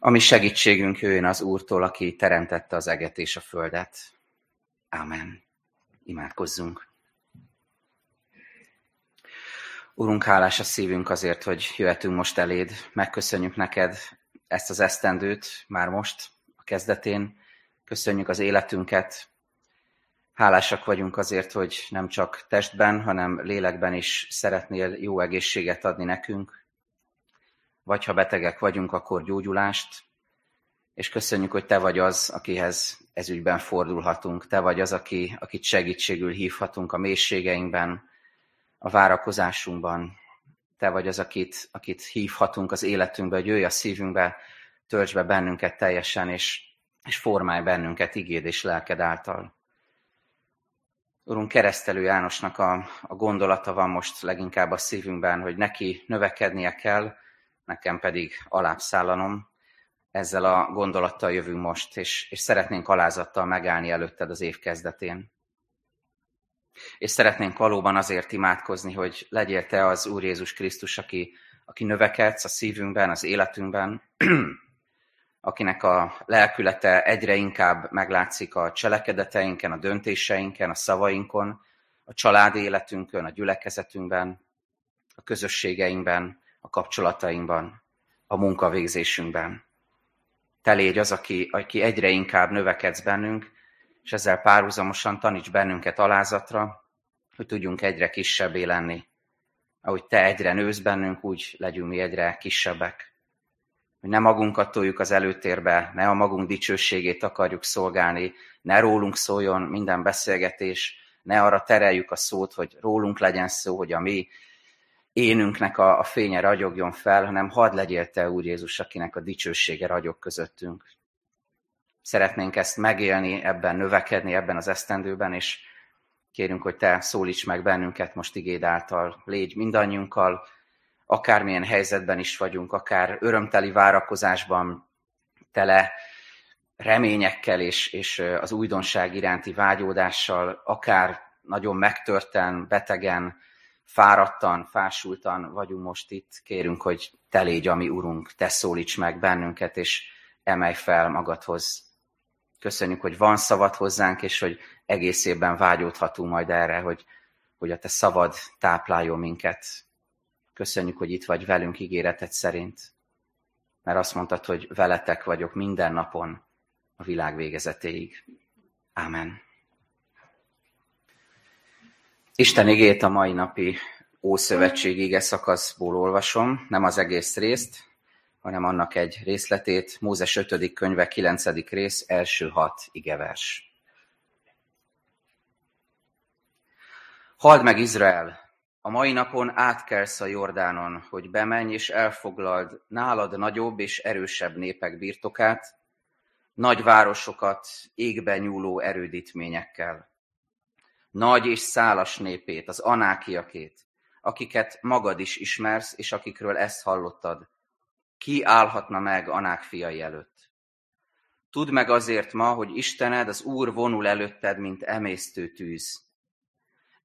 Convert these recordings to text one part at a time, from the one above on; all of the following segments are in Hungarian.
Ami segítségünk jöjjön az Úrtól, aki teremtette az eget és a földet. Ámen. Imádkozzunk. Urunk, hálás a szívünk azért, hogy jöhetünk most eléd. Megköszönjük neked ezt az esztendőt, már most, a kezdetén. Köszönjük az életünket. Hálásak vagyunk azért, hogy nem csak testben, hanem lélekben is szeretnél jó egészséget adni nekünk. Vagy ha betegek vagyunk, akkor gyógyulást. És köszönjük, hogy te vagy az, akihez ezügyben fordulhatunk. Te vagy az, aki, akit segítségül hívhatunk a mélységeinkben, a várakozásunkban. Te vagy az, akit, akit hívhatunk az életünkbe, hogy jöjj a szívünkbe, töltsd be bennünket teljesen, és, és formálj bennünket igéd és lelked által. Urunk, keresztelő Jánosnak a, a gondolata van most leginkább a szívünkben, hogy neki növekednie kell, nekem pedig alábbszállanom. Ezzel a gondolattal jövünk most, és, és szeretnénk alázattal megállni előtted az év kezdetén. És szeretnénk valóban azért imádkozni, hogy legyél te az Úr Jézus Krisztus, aki, aki növekedsz a szívünkben, az életünkben, akinek a lelkülete egyre inkább meglátszik a cselekedeteinken, a döntéseinken, a szavainkon, a család életünkön, a gyülekezetünkben, a közösségeinkben, a kapcsolatainkban, a munkavégzésünkben. Te légy az, aki, aki egyre inkább növekedsz bennünk, és ezzel párhuzamosan taníts bennünket alázatra, hogy tudjunk egyre kisebbé lenni. Ahogy te egyre nősz bennünk, úgy legyünk mi egyre kisebbek. Hogy ne magunkat toljuk az előtérbe, ne a magunk dicsőségét akarjuk szolgálni, ne rólunk szóljon minden beszélgetés, ne arra tereljük a szót, hogy rólunk legyen szó, hogy a mi énünknek a, a fénye ragyogjon fel, hanem hadd legyél te, Úr Jézus, akinek a dicsősége ragyog közöttünk. Szeretnénk ezt megélni, ebben növekedni, ebben az esztendőben, és kérünk, hogy te szólíts meg bennünket most igéd által. Légy mindannyiunkkal, akármilyen helyzetben is vagyunk, akár örömteli várakozásban, tele reményekkel és, és az újdonság iránti vágyódással, akár nagyon megtörten, betegen, fáradtan, fásultan vagyunk most itt, kérünk, hogy te légy a Urunk, te szólíts meg bennünket, és emelj fel magadhoz. Köszönjük, hogy van szavad hozzánk, és hogy egész évben vágyódhatunk majd erre, hogy, hogy a te szavad tápláljon minket. Köszönjük, hogy itt vagy velünk ígéretet szerint, mert azt mondtad, hogy veletek vagyok minden napon a világ végezetéig. Ámen. Isten igét a mai napi Ószövetség ige szakaszból olvasom, nem az egész részt, hanem annak egy részletét, Mózes 5. könyve 9. rész, első hat igevers. Halld meg Izrael, a mai napon átkelsz a Jordánon, hogy bemenj és elfoglald nálad nagyobb és erősebb népek birtokát, nagy városokat égbe nyúló erődítményekkel. Nagy és szálas népét, az anákiakét, akiket magad is ismersz, és akikről ezt hallottad. Ki állhatna meg Anák fiai előtt? Tudd meg azért ma, hogy Istened, az Úr vonul előtted, mint emésztő tűz.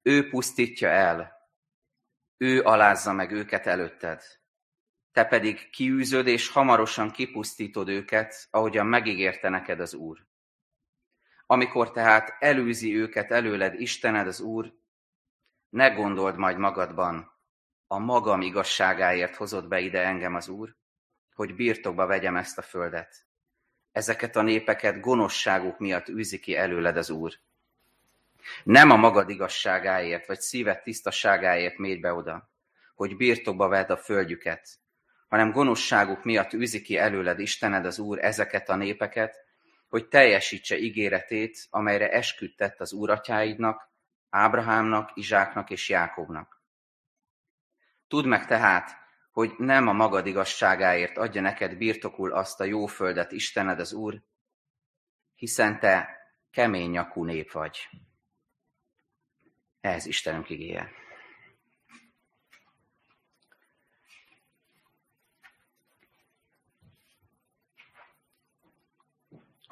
Ő pusztítja el, ő alázza meg őket előtted. Te pedig kiűzöd és hamarosan kipusztítod őket, ahogyan megígérte neked az Úr. Amikor tehát elűzi őket előled Istened az Úr, ne gondold majd magadban, a magam igazságáért hozott be ide engem az Úr, hogy birtokba vegyem ezt a földet. Ezeket a népeket gonoszságuk miatt űzi ki előled az Úr. Nem a magad igazságáért, vagy szíved tisztaságáért mégy be oda, hogy birtokba vedd a földjüket, hanem gonoszságuk miatt űzi ki előled Istened az Úr ezeket a népeket, hogy teljesítse ígéretét, amelyre esküdtett az úratyáidnak, Ábrahámnak, Izsáknak és Jákobnak. Tudd meg tehát, hogy nem a magad igazságáért adja neked birtokul azt a jó földet Istened az Úr, hiszen te kemény nyakú nép vagy. Ez Istenünk igéje.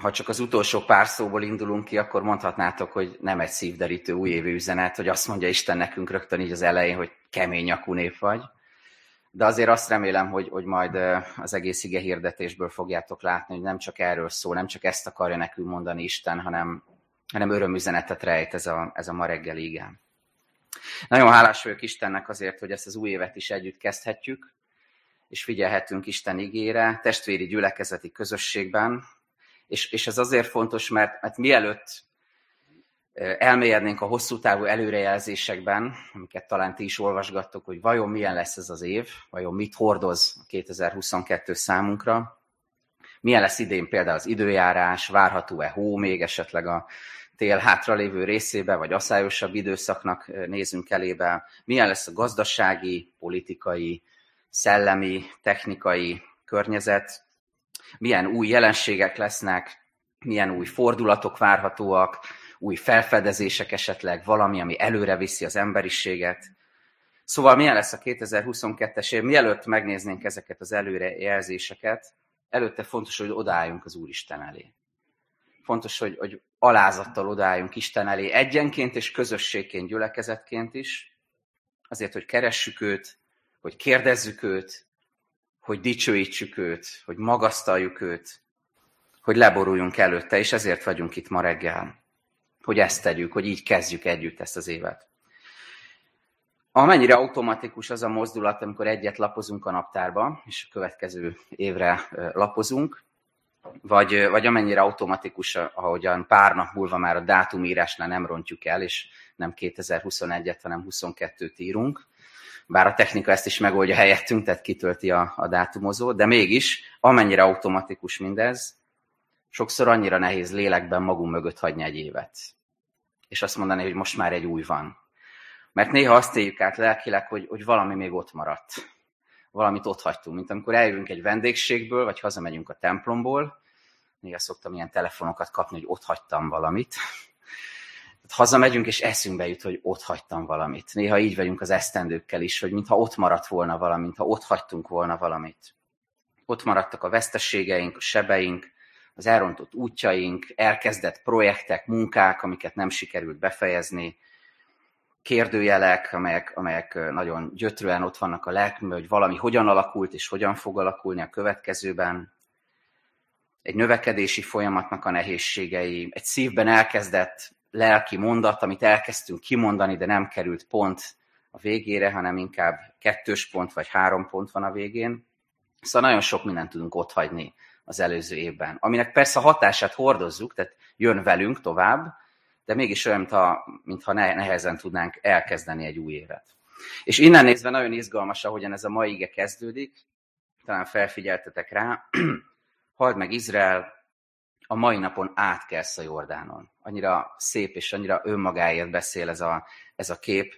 Ha csak az utolsó pár szóból indulunk ki, akkor mondhatnátok, hogy nem egy szívderítő újévi üzenet, hogy azt mondja Isten nekünk rögtön így az elején, hogy kemény nyakú nép vagy. de azért azt remélem, hogy, hogy majd az egész ige hirdetésből fogjátok látni, hogy nem csak erről szól, nem csak ezt akarja nekünk mondani Isten, hanem, hanem örömüzenetet rejt ez a, ez a ma reggeli igen. Nagyon hálás vagyok Istennek azért, hogy ezt az új évet is együtt kezdhetjük, és figyelhetünk Isten igére, testvéri gyülekezeti közösségben, és, és ez azért fontos, mert, mert mielőtt elmélyednénk a hosszú távú előrejelzésekben, amiket talán ti is olvasgattok, hogy vajon milyen lesz ez az év, vajon mit hordoz a 2022 számunkra, milyen lesz idén például az időjárás, várható-e hó még esetleg a tél hátralévő részébe, vagy aszályosabb időszaknak nézünk elébe, milyen lesz a gazdasági, politikai, szellemi, technikai környezet, milyen új jelenségek lesznek, milyen új fordulatok várhatóak, új felfedezések esetleg, valami, ami előre viszi az emberiséget. Szóval milyen lesz a 2022-es év? Mielőtt megnéznénk ezeket az előrejelzéseket, előtte fontos, hogy odaálljunk az Úristen elé. Fontos, hogy, hogy alázattal odaálljunk Isten elé egyenként és közösségként, gyülekezetként is, azért, hogy keressük őt, hogy kérdezzük őt, hogy dicsőítsük őt, hogy magasztaljuk őt, hogy leboruljunk előtte, és ezért vagyunk itt ma reggel hogy ezt tegyük, hogy így kezdjük együtt ezt az évet. Amennyire automatikus az a mozdulat, amikor egyet lapozunk a naptárba, és a következő évre lapozunk, vagy, vagy amennyire automatikus, ahogyan pár nap múlva már a dátumírásnál nem rontjuk el, és nem 2021-et, hanem 22-t írunk, bár a technika ezt is megoldja helyettünk, tehát kitölti a, a dátumozó, de mégis, amennyire automatikus mindez, sokszor annyira nehéz lélekben magunk mögött hagyni egy évet. És azt mondani, hogy most már egy új van. Mert néha azt éljük át lelkileg, hogy, hogy valami még ott maradt. Valamit ott hagytunk, mint amikor eljövünk egy vendégségből, vagy hazamegyünk a templomból, néha szoktam ilyen telefonokat kapni, hogy ott hagytam valamit. Hazamegyünk, és eszünkbe jut, hogy ott hagytam valamit. Néha így vagyunk az esztendőkkel is, hogy mintha ott maradt volna valami, mintha ott hagytunk volna valamit. Ott maradtak a veszteségeink, a sebeink, az elrontott útjaink, elkezdett projektek, munkák, amiket nem sikerült befejezni, kérdőjelek, amelyek, amelyek nagyon gyötrően ott vannak a lelkünkben, hogy valami hogyan alakult és hogyan fog alakulni a következőben. Egy növekedési folyamatnak a nehézségei, egy szívben elkezdett lelki mondat, amit elkezdtünk kimondani, de nem került pont a végére, hanem inkább kettős pont vagy három pont van a végén. Szóval nagyon sok mindent tudunk otthagyni az előző évben. Aminek persze a hatását hordozzuk, tehát jön velünk tovább, de mégis olyan, mintha, mintha nehezen tudnánk elkezdeni egy új évet. És innen nézve nagyon izgalmas, ahogyan ez a mai ige kezdődik, talán felfigyeltetek rá, halld meg Izrael, a mai napon átkelsz a Jordánon. Annyira szép és annyira önmagáért beszél ez a, ez a kép,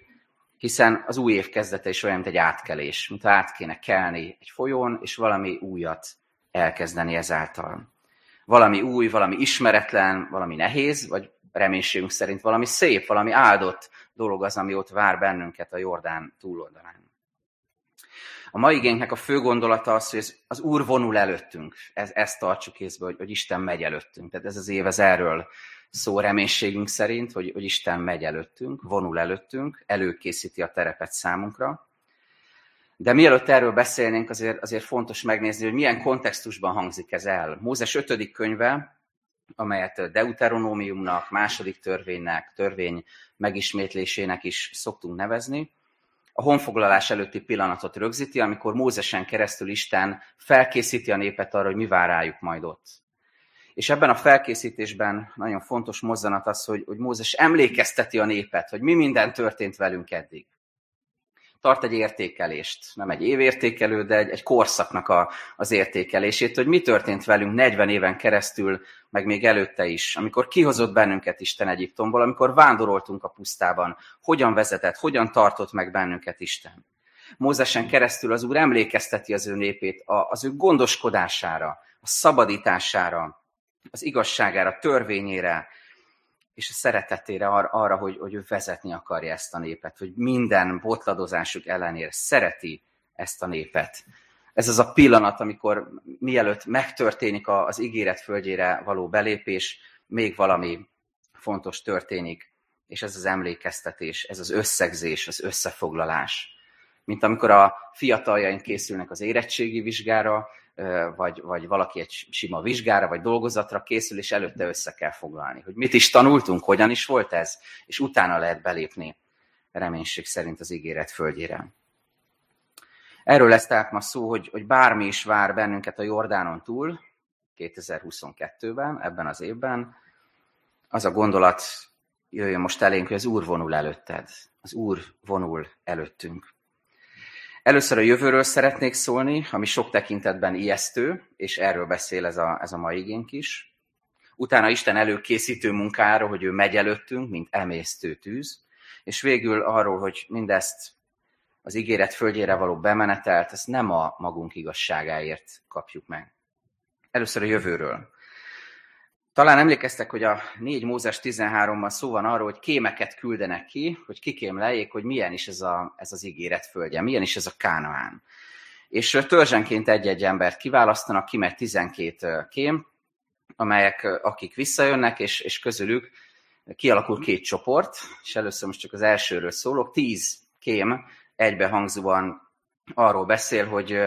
hiszen az új év kezdete is olyan, mint egy átkelés, mint át kéne kelni egy folyón, és valami újat elkezdeni ezáltal. Valami új, valami ismeretlen, valami nehéz, vagy reménységünk szerint valami szép, valami áldott dolog az, ami ott vár bennünket a Jordán túloldalán. A mai igénynek a fő gondolata az, hogy az Úr vonul előttünk. Ez, ezt tartsuk észbe, hogy, hogy Isten megy előttünk. Tehát ez az év ez erről szó reménységünk szerint, hogy, hogy Isten megy előttünk, vonul előttünk, előkészíti a terepet számunkra. De mielőtt erről beszélnénk, azért, azért fontos megnézni, hogy milyen kontextusban hangzik ez el. Mózes 5. könyve, amelyet Deuteronómiumnak, második törvénynek, törvény megismétlésének is szoktunk nevezni, a honfoglalás előtti pillanatot rögzíti, amikor Mózesen keresztül Isten felkészíti a népet arra, hogy mi vár rájuk majd ott. És ebben a felkészítésben nagyon fontos mozzanat az, hogy, hogy Mózes emlékezteti a népet, hogy mi minden történt velünk eddig tart egy értékelést, nem egy évértékelő, de egy, egy korszaknak a, az értékelését, hogy mi történt velünk 40 éven keresztül, meg még előtte is, amikor kihozott bennünket Isten Egyiptomból, amikor vándoroltunk a pusztában, hogyan vezetett, hogyan tartott meg bennünket Isten. Mózesen keresztül az Úr emlékezteti az ő népét az ő gondoskodására, a szabadítására, az igazságára, törvényére, és a szeretetére ar- arra, hogy, hogy ő vezetni akarja ezt a népet, hogy minden botladozásuk ellenére szereti ezt a népet. Ez az a pillanat, amikor mielőtt megtörténik az ígéret földjére való belépés, még valami fontos történik, és ez az emlékeztetés, ez az összegzés, az összefoglalás. mint amikor a fiataljaink készülnek az érettségi vizsgára, vagy, vagy valaki egy sima vizsgára, vagy dolgozatra készül, és előtte össze kell foglalni, hogy mit is tanultunk, hogyan is volt ez, és utána lehet belépni reménység szerint az ígéret földjére. Erről lesz tehát ma szó, hogy, hogy bármi is vár bennünket a Jordánon túl, 2022-ben, ebben az évben, az a gondolat jöjjön most elénk, hogy az Úr vonul előtted. Az Úr vonul előttünk. Először a jövőről szeretnék szólni, ami sok tekintetben ijesztő, és erről beszél ez a, ez a mai igénk is. Utána Isten előkészítő munkáról, hogy ő megy előttünk, mint emésztő tűz, és végül arról, hogy mindezt az ígéret földjére való bemenetelt, ezt nem a magunk igazságáért kapjuk meg. Először a jövőről. Talán emlékeztek, hogy a 4 Mózes 13-ban szó van arról, hogy kémeket küldenek ki, hogy kikémleljék, hogy milyen is ez, a, ez az ígéret földje, milyen is ez a Kánaán. És törzsenként egy-egy embert kiválasztanak, kimegy 12 kém, amelyek, akik visszajönnek, és, és közülük kialakul két csoport, és először most csak az elsőről szólok, 10 kém egybehangzóan arról beszél, hogy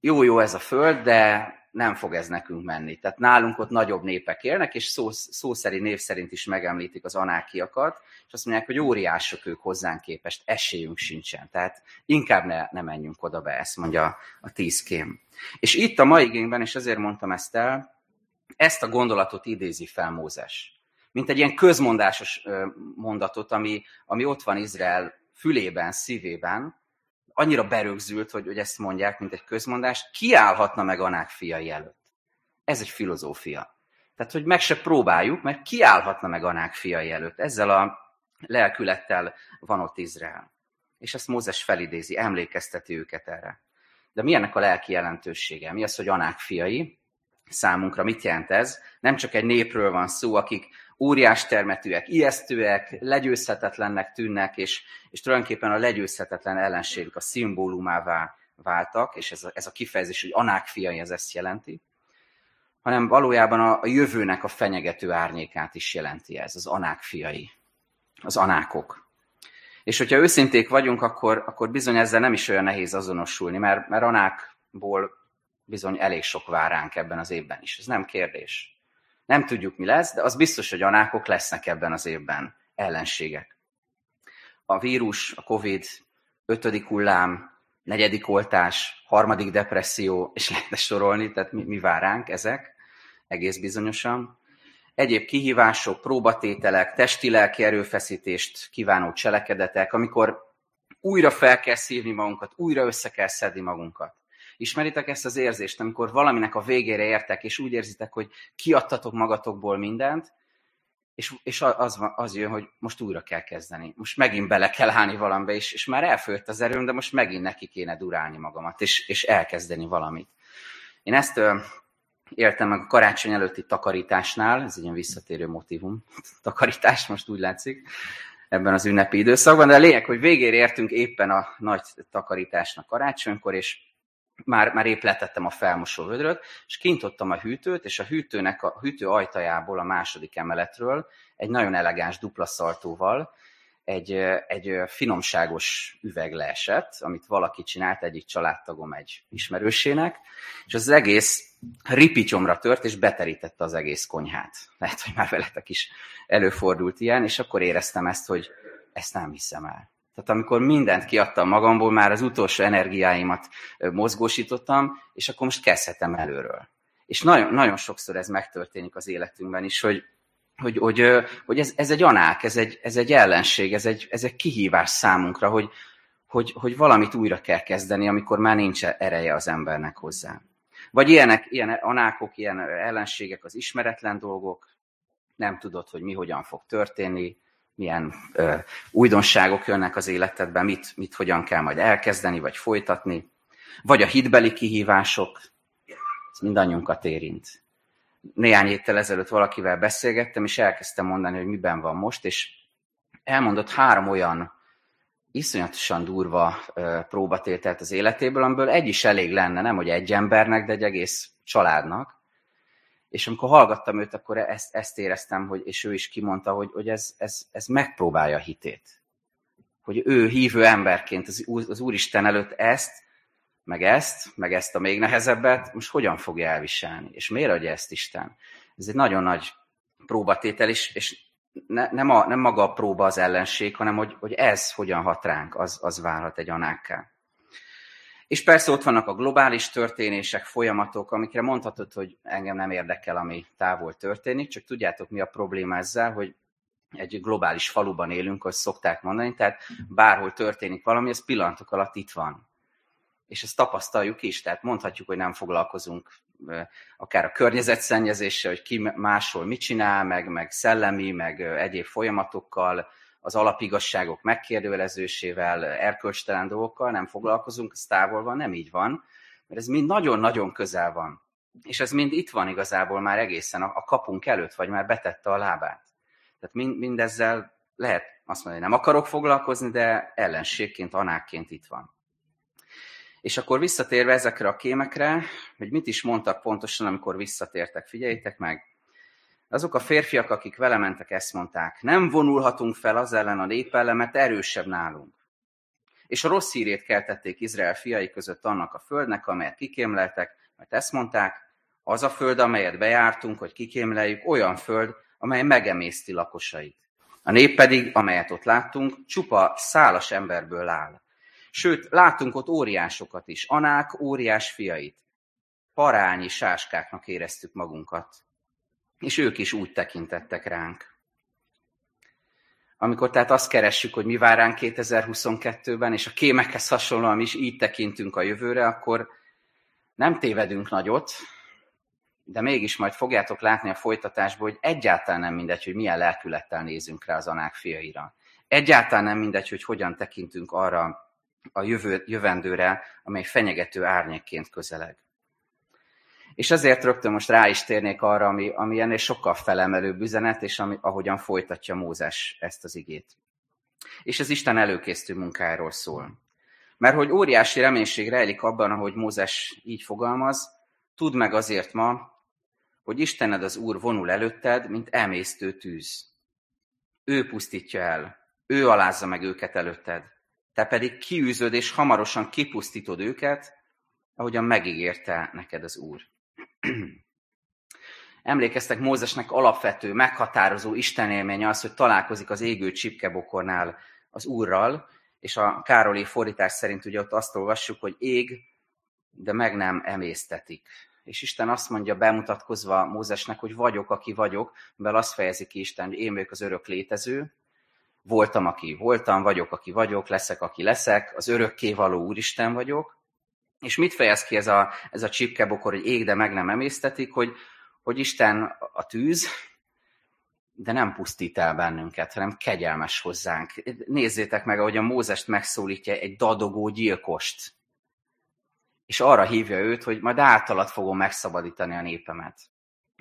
jó-jó ez a föld, de nem fog ez nekünk menni. Tehát nálunk ott nagyobb népek élnek, és szó, szerint, név szerint is megemlítik az anákiakat, és azt mondják, hogy óriások ők hozzánk képest, esélyünk sincsen. Tehát inkább ne, ne menjünk oda be, ezt mondja a tíz kém. És itt a mai igényben, és azért mondtam ezt el, ezt a gondolatot idézi fel Mózes. Mint egy ilyen közmondásos mondatot, ami, ami ott van Izrael fülében, szívében, annyira berögzült, hogy, hogy ezt mondják, mint egy közmondást, kiállhatna meg Anák fiai előtt. Ez egy filozófia. Tehát, hogy meg se próbáljuk, mert kiállhatna meg Anák fiai előtt. Ezzel a lelkülettel van ott Izrael. És ezt Mózes felidézi, emlékezteti őket erre. De mi ennek a lelki jelentősége? Mi az, hogy Anák fiai? Számunkra mit jelent ez? Nem csak egy népről van szó, akik óriás termetűek, ijesztőek, legyőzhetetlennek tűnnek, és, és tulajdonképpen a legyőzhetetlen ellenségük a szimbólumává váltak, és ez a, ez a kifejezés, hogy anák fiai, ez ezt jelenti, hanem valójában a, a jövőnek a fenyegető árnyékát is jelenti ez, az anák fiai, az anákok. És hogyha őszinték vagyunk, akkor, akkor bizony ezzel nem is olyan nehéz azonosulni, mert, mert anákból bizony elég sok vár ránk ebben az évben is. Ez nem kérdés. Nem tudjuk, mi lesz, de az biztos, hogy anákok lesznek ebben az évben, ellenségek. A vírus, a Covid, ötödik hullám, negyedik oltás, harmadik depresszió, és lehetne sorolni, tehát mi, mi vár ránk ezek, egész bizonyosan. Egyéb kihívások, próbatételek, testi-lelki erőfeszítést kívánó cselekedetek, amikor újra fel kell szívni magunkat, újra össze kell szedni magunkat. Ismeritek ezt az érzést, amikor valaminek a végére értek, és úgy érzitek, hogy kiadtatok magatokból mindent, és, és az, az jön, hogy most újra kell kezdeni. Most megint bele kell állni valamibe, és, és már elfőtt az erőm, de most megint neki kéne durálni magamat, és, és elkezdeni valamit. Én ezt ö, éltem meg a karácsony előtti takarításnál, ez egy ilyen visszatérő motivum, takarítás most úgy látszik, ebben az ünnepi időszakban, de a lényeg, hogy végére értünk éppen a nagy takarításnak karácsonykor, és már, már épp letettem a felmosó vödröt, és kintottam a hűtőt, és a hűtőnek a hűtő ajtajából a második emeletről egy nagyon elegáns dupla szaltóval egy, egy finomságos üveg leesett, amit valaki csinált, egyik családtagom egy ismerősének, és az egész ripityomra tört, és beterítette az egész konyhát. Lehet, hogy már veletek is előfordult ilyen, és akkor éreztem ezt, hogy ezt nem hiszem el. Tehát amikor mindent kiadtam magamból, már az utolsó energiáimat mozgósítottam, és akkor most kezdhetem előről. És nagyon, nagyon sokszor ez megtörténik az életünkben is, hogy, hogy, hogy, hogy ez, ez egy anák, ez egy, ez egy ellenség, ez egy, ez egy kihívás számunkra, hogy, hogy, hogy valamit újra kell kezdeni, amikor már nincs ereje az embernek hozzá. Vagy ilyenek, ilyen anákok, ilyen ellenségek, az ismeretlen dolgok, nem tudod, hogy mi hogyan fog történni, milyen ö, újdonságok jönnek az életedben, mit, mit hogyan kell majd elkezdeni, vagy folytatni, vagy a hitbeli kihívások, ez mindannyiunkat érint. Néhány héttel ezelőtt valakivel beszélgettem, és elkezdtem mondani, hogy miben van most, és elmondott három olyan iszonyatosan durva ö, próbatételt az életéből, amiből egy is elég lenne, nem hogy egy embernek, de egy egész családnak, és amikor hallgattam őt, akkor ezt, ezt éreztem, hogy, és ő is kimondta, hogy, hogy ez, ez, ez megpróbálja a hitét. hogy ő hívő emberként az, az Úristen előtt ezt, meg ezt, meg ezt a még nehezebbet, most hogyan fogja elviselni? És miért adja ezt Isten? Ez egy nagyon nagy próbatétel, és, és ne, nem, a, nem maga a próba az ellenség, hanem hogy, hogy ez hogyan hat ránk, az, az válhat egy anákká. És persze ott vannak a globális történések, folyamatok, amikre mondhatod, hogy engem nem érdekel, ami távol történik, csak tudjátok, mi a probléma ezzel, hogy egy globális faluban élünk, azt szokták mondani, tehát bárhol történik valami, ez pillanatok alatt itt van. És ezt tapasztaljuk is, tehát mondhatjuk, hogy nem foglalkozunk akár a környezetszennyezéssel, hogy ki máshol mit csinál, meg, meg szellemi, meg egyéb folyamatokkal, az alapigasságok megkérdőjelezésével, erkölcstelen dolgokkal nem foglalkozunk, ez távol van, nem így van, mert ez mind nagyon-nagyon közel van. És ez mind itt van igazából már egészen a kapunk előtt, vagy már betette a lábát. Tehát mind, mindezzel lehet azt mondani, hogy nem akarok foglalkozni, de ellenségként, anákként itt van. És akkor visszatérve ezekre a kémekre, hogy mit is mondtak pontosan, amikor visszatértek, figyeljétek meg. Azok a férfiak, akik vele mentek, ezt mondták, nem vonulhatunk fel az ellen a nép ellen, mert erősebb nálunk. És a rossz hírét keltették Izrael fiai között annak a földnek, amelyet kikémleltek, mert ezt mondták, az a föld, amelyet bejártunk, hogy kikémleljük, olyan föld, amely megemészti lakosait. A nép pedig, amelyet ott láttunk, csupa szálas emberből áll. Sőt, láttunk ott óriásokat is, anák óriás fiait. Parányi sáskáknak éreztük magunkat. És ők is úgy tekintettek ránk. Amikor tehát azt keressük, hogy mi vár ránk 2022-ben, és a kémekhez hasonlóan is így tekintünk a jövőre, akkor nem tévedünk nagyot, de mégis majd fogjátok látni a folytatásból, hogy egyáltalán nem mindegy, hogy milyen lelkülettel nézünk rá az anák fiaira. Egyáltalán nem mindegy, hogy hogyan tekintünk arra a jövő, jövendőre, amely fenyegető árnyékként közeleg. És ezért rögtön most rá is térnék arra, ami, ami ennél sokkal felemelőbb üzenet, és ami, ahogyan folytatja Mózes ezt az igét. És ez Isten előkészítő munkáról szól. Mert hogy óriási reménység rejlik abban, ahogy Mózes így fogalmaz, tudd meg azért ma, hogy Istened az Úr vonul előtted, mint emésztő tűz. Ő pusztítja el, ő alázza meg őket előtted. Te pedig kiűzöd és hamarosan kipusztítod őket, ahogyan megígérte neked az Úr. Emlékeztek Mózesnek alapvető, meghatározó istenélménye az, hogy találkozik az égő csipkebokornál az Úrral, és a Károli fordítás szerint ugye ott azt olvassuk, hogy ég, de meg nem emésztetik és Isten azt mondja bemutatkozva Mózesnek, hogy vagyok, aki vagyok, mivel azt fejezi ki Isten, hogy én vagyok az örök létező, voltam, aki voltam, vagyok, aki vagyok, leszek, aki leszek, az örökké való Úristen vagyok. És mit fejez ki ez a, ez a csipkebokor, hogy ég, de meg nem emésztetik, hogy, hogy Isten a tűz, de nem pusztít el bennünket, hanem kegyelmes hozzánk. Nézzétek meg, ahogy a Mózest megszólítja egy dadogó gyilkost és arra hívja őt, hogy majd általad fogom megszabadítani a népemet.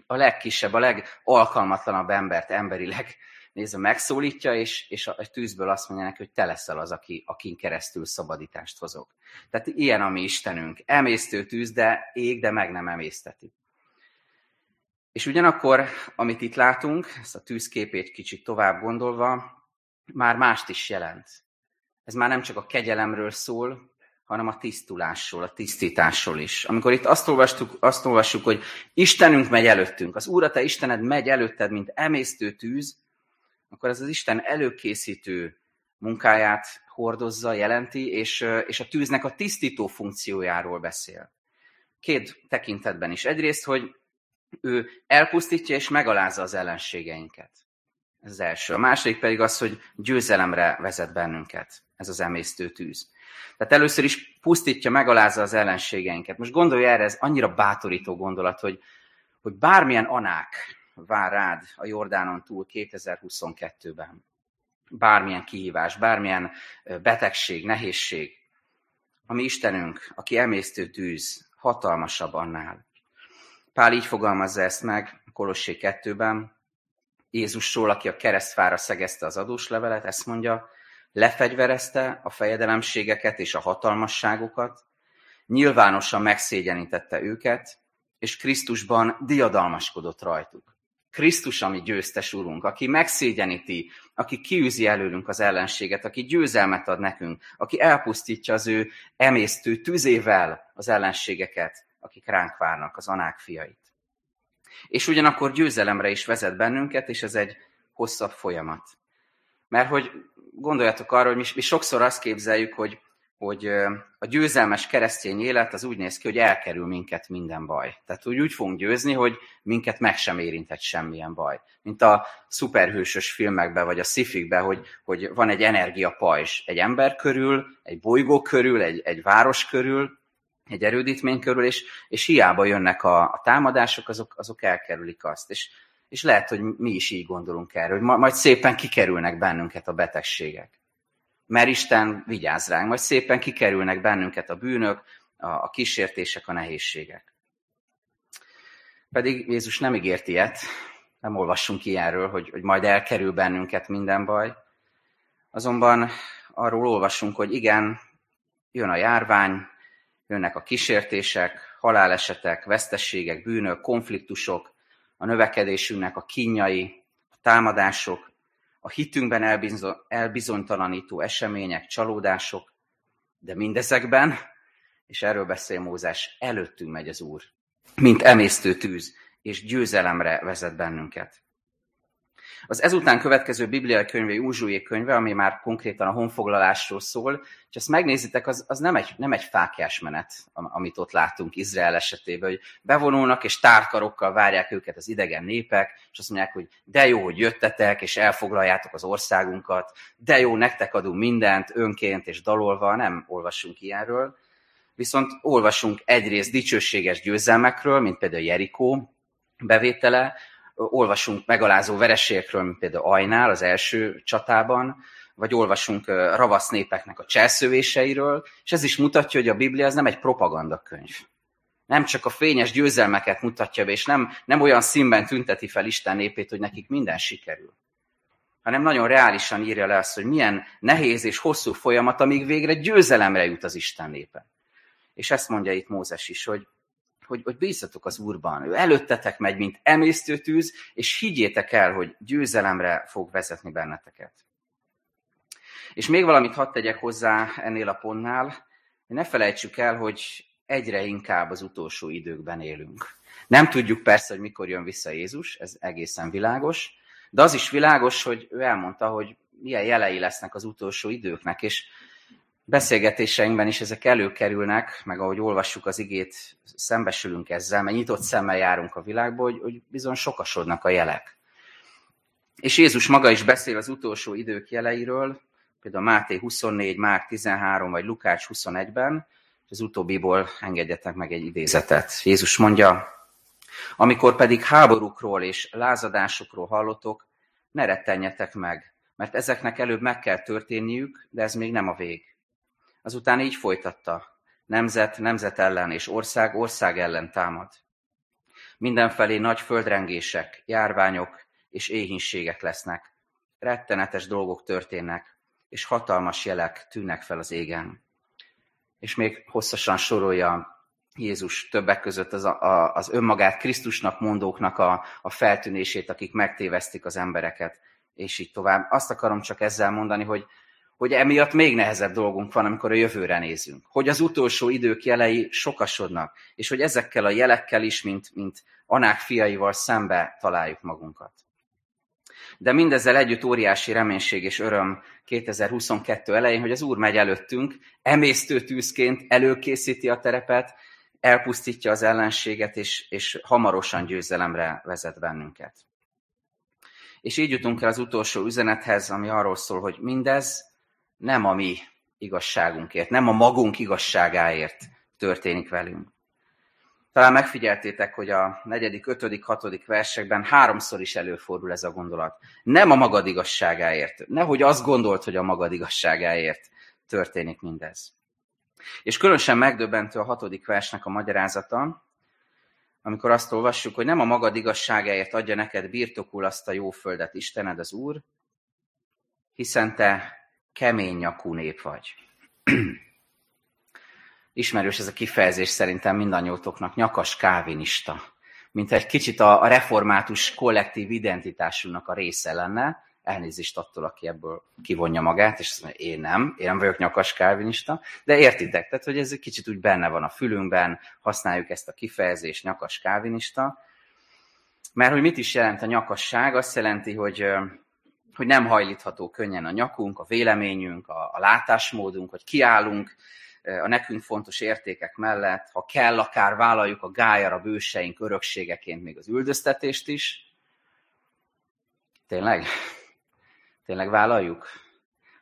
A legkisebb, a legalkalmatlanabb embert emberileg nézve megszólítja, és, és a tűzből azt mondja neki, hogy te leszel az, aki, akin keresztül szabadítást hozok. Tehát ilyen a mi Istenünk. Emésztő tűz, de ég, de meg nem emészteti. És ugyanakkor, amit itt látunk, ezt a tűzképét kicsit tovább gondolva, már mást is jelent. Ez már nem csak a kegyelemről szól, hanem a tisztulásról, a tisztításról is. Amikor itt azt, olvastuk, azt olvassuk, hogy Istenünk megy előttünk, az Úr, a te Istened megy előtted, mint emésztő tűz, akkor ez az Isten előkészítő munkáját hordozza, jelenti, és, és a tűznek a tisztító funkciójáról beszél. Két tekintetben is. Egyrészt, hogy ő elpusztítja és megalázza az ellenségeinket. Ez az első. A második pedig az, hogy győzelemre vezet bennünket. Ez az emésztő tűz. Tehát először is pusztítja, megalázza az ellenségeinket. Most gondolj erre, ez annyira bátorító gondolat, hogy, hogy bármilyen anák vár rád a Jordánon túl 2022-ben. Bármilyen kihívás, bármilyen betegség, nehézség. Ami Istenünk, aki emésztő tűz, hatalmasabb annál. Pál így fogalmazza ezt meg Kolossé 2-ben, Jézusról, aki a keresztfára szegezte az adós levelet, ezt mondja, Lefegyverezte a fejedelemségeket és a hatalmasságokat, nyilvánosan megszégyenítette őket, és Krisztusban diadalmaskodott rajtuk. Krisztus, ami győztes urunk, aki megszégyeníti, aki kiűzi előlünk az ellenséget, aki győzelmet ad nekünk, aki elpusztítja az ő emésztő tüzével az ellenségeket, akik ránk várnak, az anák fiait. És ugyanakkor győzelemre is vezet bennünket, és ez egy hosszabb folyamat. Mert hogy gondoljatok arra, hogy mi, mi sokszor azt képzeljük, hogy hogy a győzelmes keresztény élet az úgy néz ki, hogy elkerül minket minden baj. Tehát úgy, úgy fogunk győzni, hogy minket meg sem érintett semmilyen baj. Mint a szuperhősös filmekben, vagy a szifikben, hogy, hogy van egy energiapajzs egy ember körül, egy bolygó körül, egy, egy város körül, egy erődítmény körül, és, és hiába jönnek a, a támadások, azok, azok elkerülik azt. És, és lehet, hogy mi is így gondolunk erről, hogy majd szépen kikerülnek bennünket a betegségek mert Isten vigyáz ránk, majd szépen kikerülnek bennünket a bűnök, a, kísértések, a nehézségek. Pedig Jézus nem ígért ilyet, nem olvassunk ilyenről, hogy, hogy majd elkerül bennünket minden baj. Azonban arról olvasunk, hogy igen, jön a járvány, jönnek a kísértések, halálesetek, vesztességek, bűnök, konfliktusok, a növekedésünknek a kínjai, a támadások, a hitünkben elbizonytalanító események, csalódások, de mindezekben, és erről beszél Mózes, előttünk megy az Úr, mint emésztő tűz, és győzelemre vezet bennünket. Az ezután következő bibliai könyve, Józsué könyve, ami már konkrétan a honfoglalásról szól, és ezt megnézitek, az, az nem, egy, nem egy fákjás menet, amit ott látunk Izrael esetében, hogy bevonulnak és tárkarokkal várják őket az idegen népek, és azt mondják, hogy de jó, hogy jöttetek, és elfoglaljátok az országunkat, de jó, nektek adunk mindent, önként és dalolva, nem olvasunk ilyenről. Viszont olvasunk egyrészt dicsőséges győzelmekről, mint például Jerikó bevétele, olvasunk megalázó vereségekről, mint például Ajnál az első csatában, vagy olvasunk ravasz népeknek a cselszövéseiről, és ez is mutatja, hogy a Biblia az nem egy propagandakönyv. Nem csak a fényes győzelmeket mutatja be, és nem, nem olyan színben tünteti fel Isten népét, hogy nekik minden sikerül hanem nagyon reálisan írja le azt, hogy milyen nehéz és hosszú folyamat, amíg végre győzelemre jut az Isten népe. És ezt mondja itt Mózes is, hogy hogy, hogy bízzatok az Úrban. Ő előttetek megy, mint emésztő tűz, és higgyétek el, hogy győzelemre fog vezetni benneteket. És még valamit hadd tegyek hozzá ennél a pontnál, ne felejtsük el, hogy egyre inkább az utolsó időkben élünk. Nem tudjuk persze, hogy mikor jön vissza Jézus, ez egészen világos, de az is világos, hogy ő elmondta, hogy milyen jelei lesznek az utolsó időknek, és beszélgetéseinkben is ezek előkerülnek, meg ahogy olvassuk az igét, szembesülünk ezzel, mert nyitott szemmel járunk a világba, hogy, hogy bizony sokasodnak a jelek. És Jézus maga is beszél az utolsó idők jeleiről, például Máté 24, Márk 13 vagy Lukács 21-ben, és az utóbbiból engedjetek meg egy idézetet. Jézus mondja, amikor pedig háborúkról és lázadásokról hallotok, ne rettenjetek meg, mert ezeknek előbb meg kell történniük, de ez még nem a vég. Azután így folytatta. Nemzet nemzet ellen és ország ország ellen támad. Mindenfelé nagy földrengések, járványok és éhínségek lesznek. Rettenetes dolgok történnek, és hatalmas jelek tűnnek fel az égen. És még hosszasan sorolja Jézus többek között az, a, az önmagát Krisztusnak mondóknak a, a feltűnését, akik megtévesztik az embereket, és így tovább. Azt akarom csak ezzel mondani, hogy hogy emiatt még nehezebb dolgunk van, amikor a jövőre nézünk. Hogy az utolsó idők jelei sokasodnak, és hogy ezekkel a jelekkel is, mint, mint anák fiaival szembe találjuk magunkat. De mindezzel együtt óriási reménység és öröm 2022 elején, hogy az Úr megy előttünk, emésztő tűzként előkészíti a terepet, elpusztítja az ellenséget, és, és hamarosan győzelemre vezet bennünket. És így jutunk el az utolsó üzenethez, ami arról szól, hogy mindez nem a mi igazságunkért, nem a magunk igazságáért történik velünk. Talán megfigyeltétek, hogy a negyedik, ötödik, hatodik versekben háromszor is előfordul ez a gondolat. Nem a magad igazságáért. Nehogy azt gondolt, hogy a magad igazságáért történik mindez. És különösen megdöbbentő a hatodik versnek a magyarázata, amikor azt olvassuk, hogy nem a magad igazságáért adja neked birtokul azt a jó földet Istened az Úr, hiszen te kemény nyakú nép vagy. Ismerős ez a kifejezés szerintem mindannyiótoknak, nyakas kávinista. mint egy kicsit a, református kollektív identitásunknak a része lenne, elnézést attól, aki ebből kivonja magát, és azt mondja, én nem, én nem vagyok nyakas kálvinista, de értitek, tehát, hogy ez egy kicsit úgy benne van a fülünkben, használjuk ezt a kifejezést, nyakas kálvinista, mert hogy mit is jelent a nyakasság? Azt jelenti, hogy, hogy nem hajlítható könnyen a nyakunk, a véleményünk, a, a látásmódunk, hogy kiállunk a nekünk fontos értékek mellett, ha kell, akár vállaljuk a gályar a bőseink örökségeként még az üldöztetést is. Tényleg? Tényleg vállaljuk?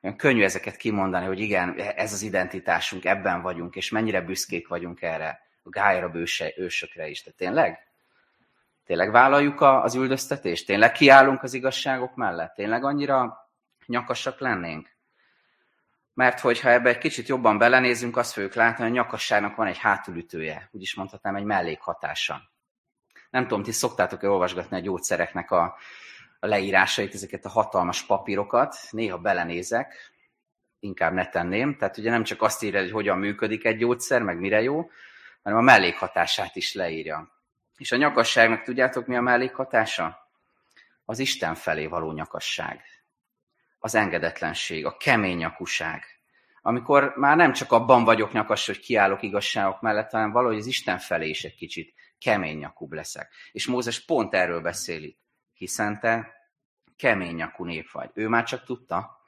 Olyan könnyű ezeket kimondani, hogy igen, ez az identitásunk, ebben vagyunk, és mennyire büszkék vagyunk erre, a gályra bőse, ősökre is. De tényleg? Tényleg vállaljuk az üldöztetést? Tényleg kiállunk az igazságok mellett? Tényleg annyira nyakasak lennénk? Mert hogyha ebbe egy kicsit jobban belenézünk, azt fogjuk látni, hogy a nyakasságnak van egy hátulütője, úgy is mondhatnám, egy mellékhatása. Nem tudom, ti szoktátok-e olvasgatni a gyógyszereknek a, a leírásait, ezeket a hatalmas papírokat, néha belenézek, inkább ne tenném, tehát ugye nem csak azt írja, hogy hogyan működik egy gyógyszer, meg mire jó, hanem a mellékhatását is leírja. És a nyakasságnak tudjátok, mi a mellékhatása? Az Isten felé való nyakasság. Az engedetlenség, a kemény nyakuság. Amikor már nem csak abban vagyok nyakas, hogy kiállok igazságok mellett, hanem valahogy az Isten felé is egy kicsit kemény nyakúbb leszek. És Mózes pont erről beszél itt, hiszen te kemény nyakú nép vagy. Ő már csak tudta,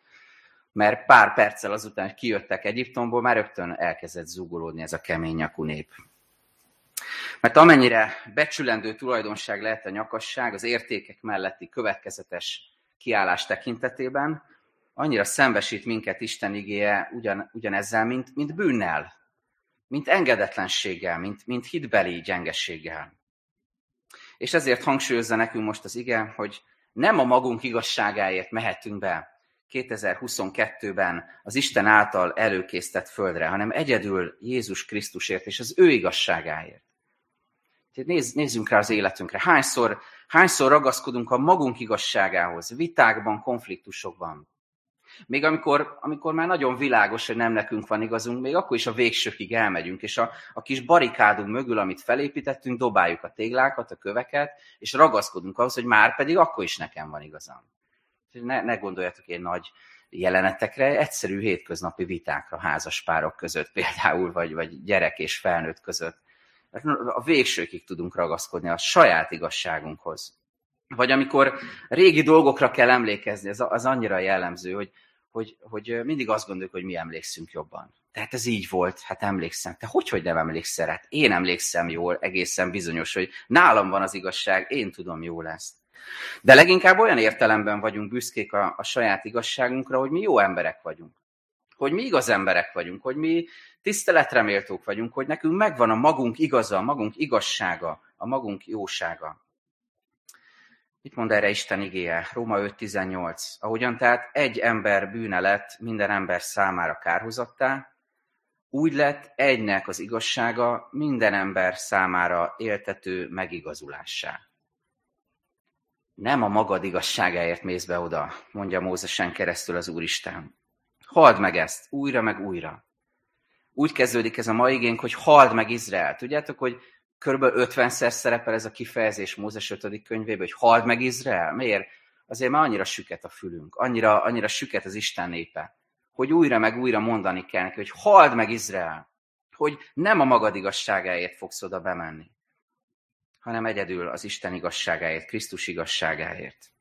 mert pár perccel azután, hogy kijöttek Egyiptomból, már rögtön elkezdett zúgolódni ez a kemény nyakú nép. Mert amennyire becsülendő tulajdonság lehet a nyakasság az értékek melletti következetes kiállás tekintetében, annyira szembesít minket Isten igéje ugyan, ugyanezzel, mint, mint bűnnel, mint engedetlenséggel, mint, mint hitbeli gyengességgel. És ezért hangsúlyozza nekünk most az ige, hogy nem a magunk igazságáért mehetünk be 2022-ben az Isten által előkészített földre, hanem egyedül Jézus Krisztusért és az ő igazságáért. Nézz, nézzünk rá az életünkre. Hányszor, hányszor ragaszkodunk a magunk igazságához, vitákban, konfliktusokban. Még amikor, amikor már nagyon világos, hogy nem nekünk van igazunk, még akkor is a végsőkig elmegyünk, és a, a kis barikádunk mögül, amit felépítettünk, dobáljuk a téglákat, a köveket, és ragaszkodunk ahhoz, hogy már pedig akkor is nekem van igazam. Ne, ne gondoljatok én nagy jelenetekre, egyszerű hétköznapi vitákra házaspárok között például, vagy, vagy gyerek és felnőtt között a végsőkig tudunk ragaszkodni a saját igazságunkhoz. Vagy amikor régi dolgokra kell emlékezni, ez az annyira jellemző, hogy, hogy, hogy mindig azt gondoljuk, hogy mi emlékszünk jobban. Tehát ez így volt, hát emlékszem. Te hogy, hogy nem emlékszel? Hát én emlékszem jól, egészen bizonyos, hogy nálam van az igazság, én tudom jól ezt. De leginkább olyan értelemben vagyunk büszkék a, a saját igazságunkra, hogy mi jó emberek vagyunk hogy mi igaz emberek vagyunk, hogy mi tiszteletreméltók vagyunk, hogy nekünk megvan a magunk igaza, a magunk igazsága, a magunk jósága. Mit mond erre Isten igéje? Róma 5.18. Ahogyan tehát egy ember bűne lett minden ember számára kárhozattá, úgy lett egynek az igazsága minden ember számára éltető megigazulássá. Nem a magad igazságáért mész be oda, mondja Mózesen keresztül az Úristen, Hald meg ezt, újra meg újra. Úgy kezdődik ez a mai igénk, hogy hald meg Izrael. Tudjátok, hogy kb. 50-szer szerepel ez a kifejezés Mózes 5. könyvében, hogy hald meg Izrael. Miért? Azért már annyira süket a fülünk, annyira, annyira süket az Isten népe, hogy újra meg újra mondani kell neki, hogy hald meg Izrael, hogy nem a magad igazságáért fogsz oda bemenni, hanem egyedül az Isten igazságáért, Krisztus igazságáért.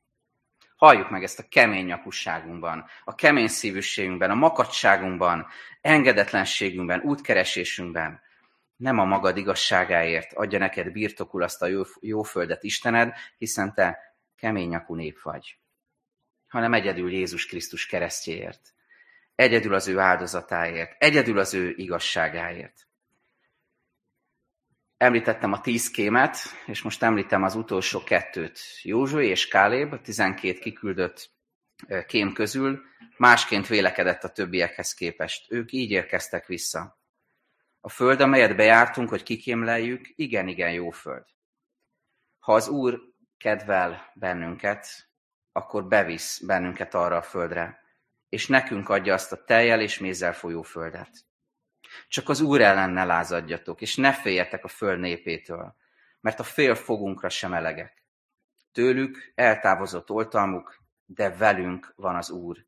Halljuk meg ezt a kemény nyakusságunkban, a kemény szívűségünkben, a makadságunkban, engedetlenségünkben, útkeresésünkben. Nem a magad igazságáért adja neked birtokul azt a jó, jó földet Istened, hiszen te kemény nyakú nép vagy, hanem egyedül Jézus Krisztus keresztjéért. Egyedül az ő áldozatáért, egyedül az ő igazságáért. Említettem a tíz kémet, és most említem az utolsó kettőt. Józsué és Káléb, a tizenkét kiküldött kém közül, másként vélekedett a többiekhez képest. Ők így érkeztek vissza. A föld, amelyet bejártunk, hogy kikémleljük, igen-igen jó föld. Ha az Úr kedvel bennünket, akkor bevisz bennünket arra a földre, és nekünk adja azt a teljel és mézzel folyó földet. Csak az Úr ellen ne lázadjatok, és ne féljetek a föld népétől, mert a fél fogunkra sem elegek. Tőlük eltávozott oltalmuk, de velünk van az Úr.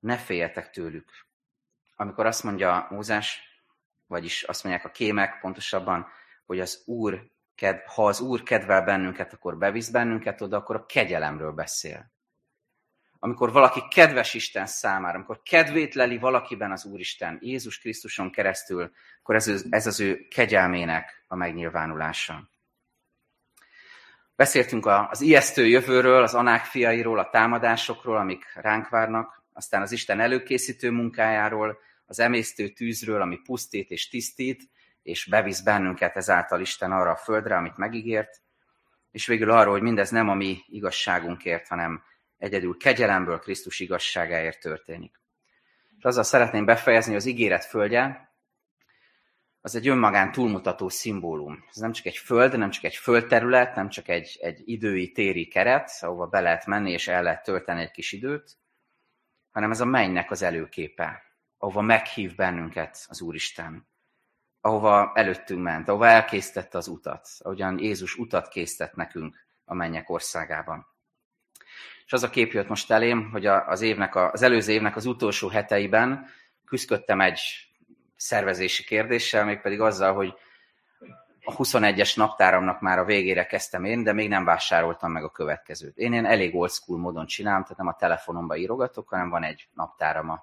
Ne féljetek tőlük. Amikor azt mondja Mózes, vagyis azt mondják a kémek pontosabban, hogy az Úr, ha az Úr kedvel bennünket, akkor bevisz bennünket oda, akkor a kegyelemről beszél. Amikor valaki kedves Isten számára, amikor kedvét leli valakiben az Úristen, Jézus Krisztuson keresztül, akkor ez, ez az ő kegyelmének a megnyilvánulása. Beszéltünk az ijesztő jövőről, az anák fiairól, a támadásokról, amik ránk várnak, aztán az Isten előkészítő munkájáról, az emésztő tűzről, ami pusztít és tisztít, és bevisz bennünket ezáltal Isten arra a földre, amit megígért, és végül arról, hogy mindez nem a mi igazságunkért, hanem egyedül kegyelemből Krisztus igazságáért történik. És azzal szeretném befejezni, az ígéret földje, az egy önmagán túlmutató szimbólum. Ez nem csak egy föld, nem csak egy földterület, nem csak egy, egy idői, téri keret, ahova be lehet menni és el lehet tölteni egy kis időt, hanem ez a mennynek az előképe, ahova meghív bennünket az Úristen, ahova előttünk ment, ahova elkészítette az utat, ahogyan Jézus utat készített nekünk a mennyek országában. És az a kép jött most elém, hogy az, évnek a, az előző évnek az utolsó heteiben küzdöttem egy szervezési kérdéssel, mégpedig azzal, hogy a 21-es naptáramnak már a végére kezdtem én, de még nem vásároltam meg a következőt. Én ilyen elég old school módon csinálom, tehát nem a telefonomba írogatok, hanem van egy naptáram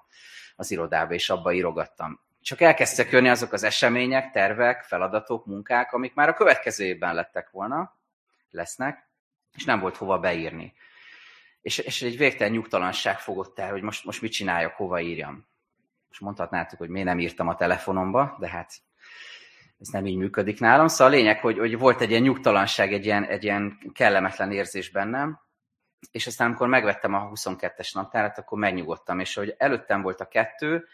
az irodába, és abba írogattam. Csak elkezdtek jönni azok az események, tervek, feladatok, munkák, amik már a következő évben lettek volna, lesznek, és nem volt hova beírni. És, és egy végtelen nyugtalanság fogott el, hogy most, most mit csináljak, hova írjam. Most mondhatnátok, hogy miért nem írtam a telefonomba, de hát ez nem így működik nálam. Szóval a lényeg, hogy, hogy volt egy ilyen nyugtalanság, egy ilyen, egy ilyen kellemetlen érzés bennem, és aztán amikor megvettem a 22-es naptárat, akkor megnyugodtam, és hogy előttem volt a kettő,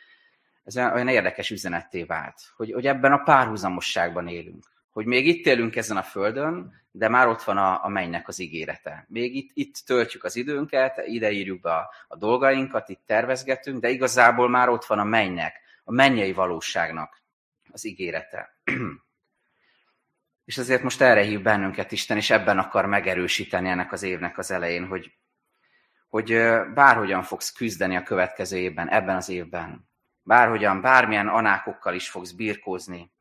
ez olyan érdekes üzenetté vált, hogy, hogy ebben a párhuzamosságban élünk. Hogy még itt élünk ezen a földön, de már ott van a, a mennynek az ígérete. Még itt, itt töltjük az időnket, ide írjuk be a, a dolgainkat, itt tervezgetünk, de igazából már ott van a mennynek, a mennyei valóságnak az ígérete. és azért most erre hív bennünket Isten, és ebben akar megerősíteni ennek az évnek az elején, hogy, hogy bárhogyan fogsz küzdeni a következő évben, ebben az évben, bárhogyan, bármilyen anákokkal is fogsz birkózni,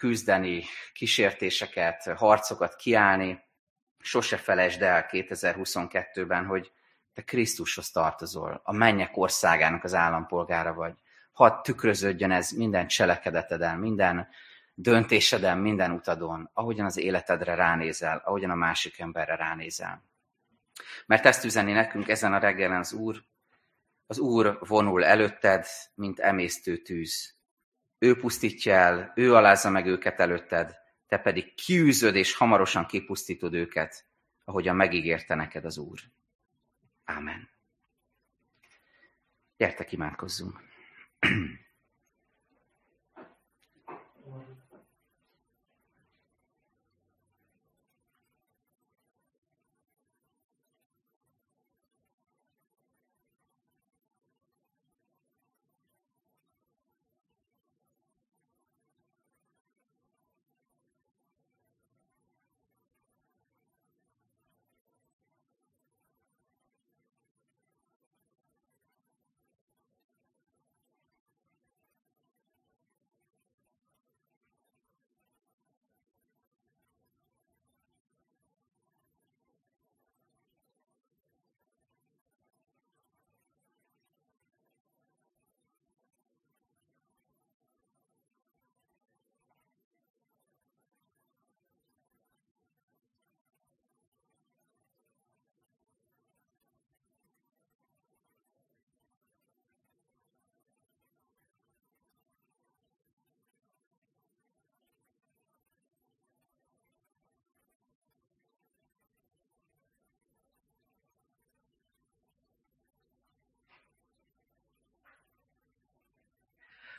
küzdeni, kísértéseket, harcokat kiállni, sose felejtsd el 2022-ben, hogy te Krisztushoz tartozol, a mennyek országának az állampolgára vagy. Hadd tükröződjön ez minden cselekedeteden, minden döntéseden, minden utadon, ahogyan az életedre ránézel, ahogyan a másik emberre ránézel. Mert ezt üzeni nekünk ezen a reggelen az Úr, az Úr vonul előtted, mint emésztő tűz. Ő pusztítja el, ő alázza meg őket előtted, te pedig kiűzöd és hamarosan kipusztítod őket, ahogyan megígérte neked az Úr. Ámen. Gyertek, imádkozzunk.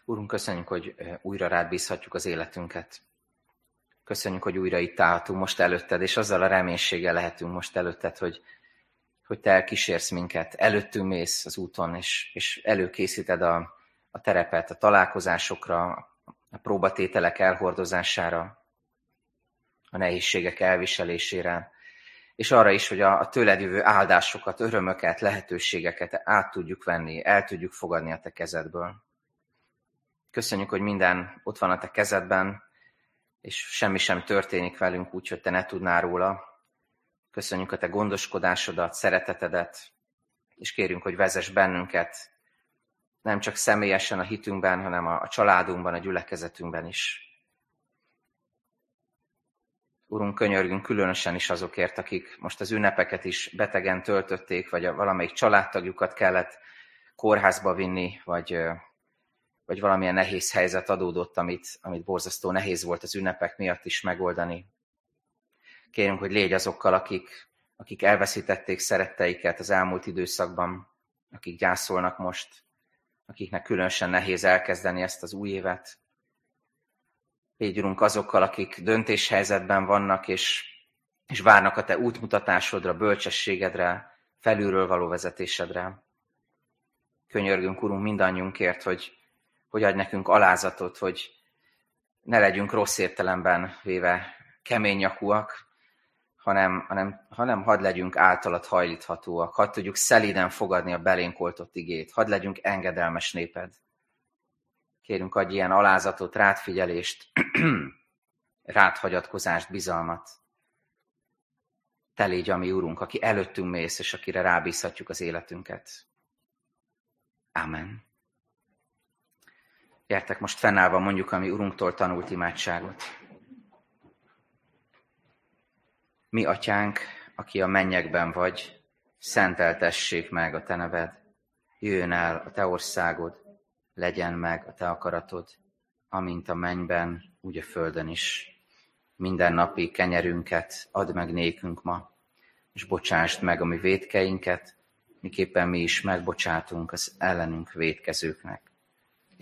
Úrunk, köszönjük, hogy újra rád bízhatjuk az életünket. Köszönjük, hogy újra itt állhatunk most előtted, és azzal a reménységgel lehetünk most előtted, hogy, hogy te elkísérsz minket, előttünk mész az úton, és, és előkészíted a, a terepet a találkozásokra, a próbatételek elhordozására, a nehézségek elviselésére, és arra is, hogy a, a tőled jövő áldásokat, örömöket, lehetőségeket át tudjuk venni, el tudjuk fogadni a te kezedből. Köszönjük, hogy minden ott van a te kezedben, és semmi sem történik velünk úgy, hogy te ne tudnál róla. Köszönjük a te gondoskodásodat, szeretetedet, és kérünk, hogy vezess bennünket, nem csak személyesen a hitünkben, hanem a családunkban, a gyülekezetünkben is. Urunk, könyörgünk különösen is azokért, akik most az ünnepeket is betegen töltötték, vagy a valamelyik családtagjukat kellett kórházba vinni, vagy, vagy valamilyen nehéz helyzet adódott, amit, amit borzasztó nehéz volt az ünnepek miatt is megoldani. Kérünk, hogy légy azokkal, akik, akik elveszítették szeretteiket az elmúlt időszakban, akik gyászolnak most, akiknek különösen nehéz elkezdeni ezt az új évet. Légy, Urunk, azokkal, akik döntéshelyzetben vannak, és, és várnak a Te útmutatásodra, bölcsességedre, felülről való vezetésedre. Könyörgünk, Urunk, mindannyiunkért, hogy, hogy adj nekünk alázatot, hogy ne legyünk rossz értelemben véve kemény nyakúak, hanem, hanem, hanem hadd legyünk általad hajlíthatóak, hadd tudjuk szelíden fogadni a belénk oltott igét, hadd legyünk engedelmes néped. Kérünk, adj ilyen alázatot, rátfigyelést, ráthagyatkozást, bizalmat. Te légy a mi Úrunk, aki előttünk mész, és akire rábízhatjuk az életünket. Amen. Gyertek most fennállva mondjuk a mi Urunktól tanult imádságot. Mi, atyánk, aki a mennyekben vagy, szenteltessék meg a te neved, jöjjön el a te országod, legyen meg a te akaratod, amint a mennyben, úgy a földön is. Minden napi kenyerünket add meg nékünk ma, és bocsásd meg a mi védkeinket, miképpen mi is megbocsátunk az ellenünk védkezőknek.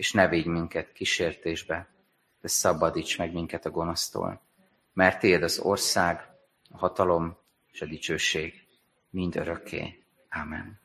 És ne védj minket kísértésbe, de szabadíts meg minket a gonosztól. Mert Téd az ország, a hatalom és a dicsőség mind örökké. Amen.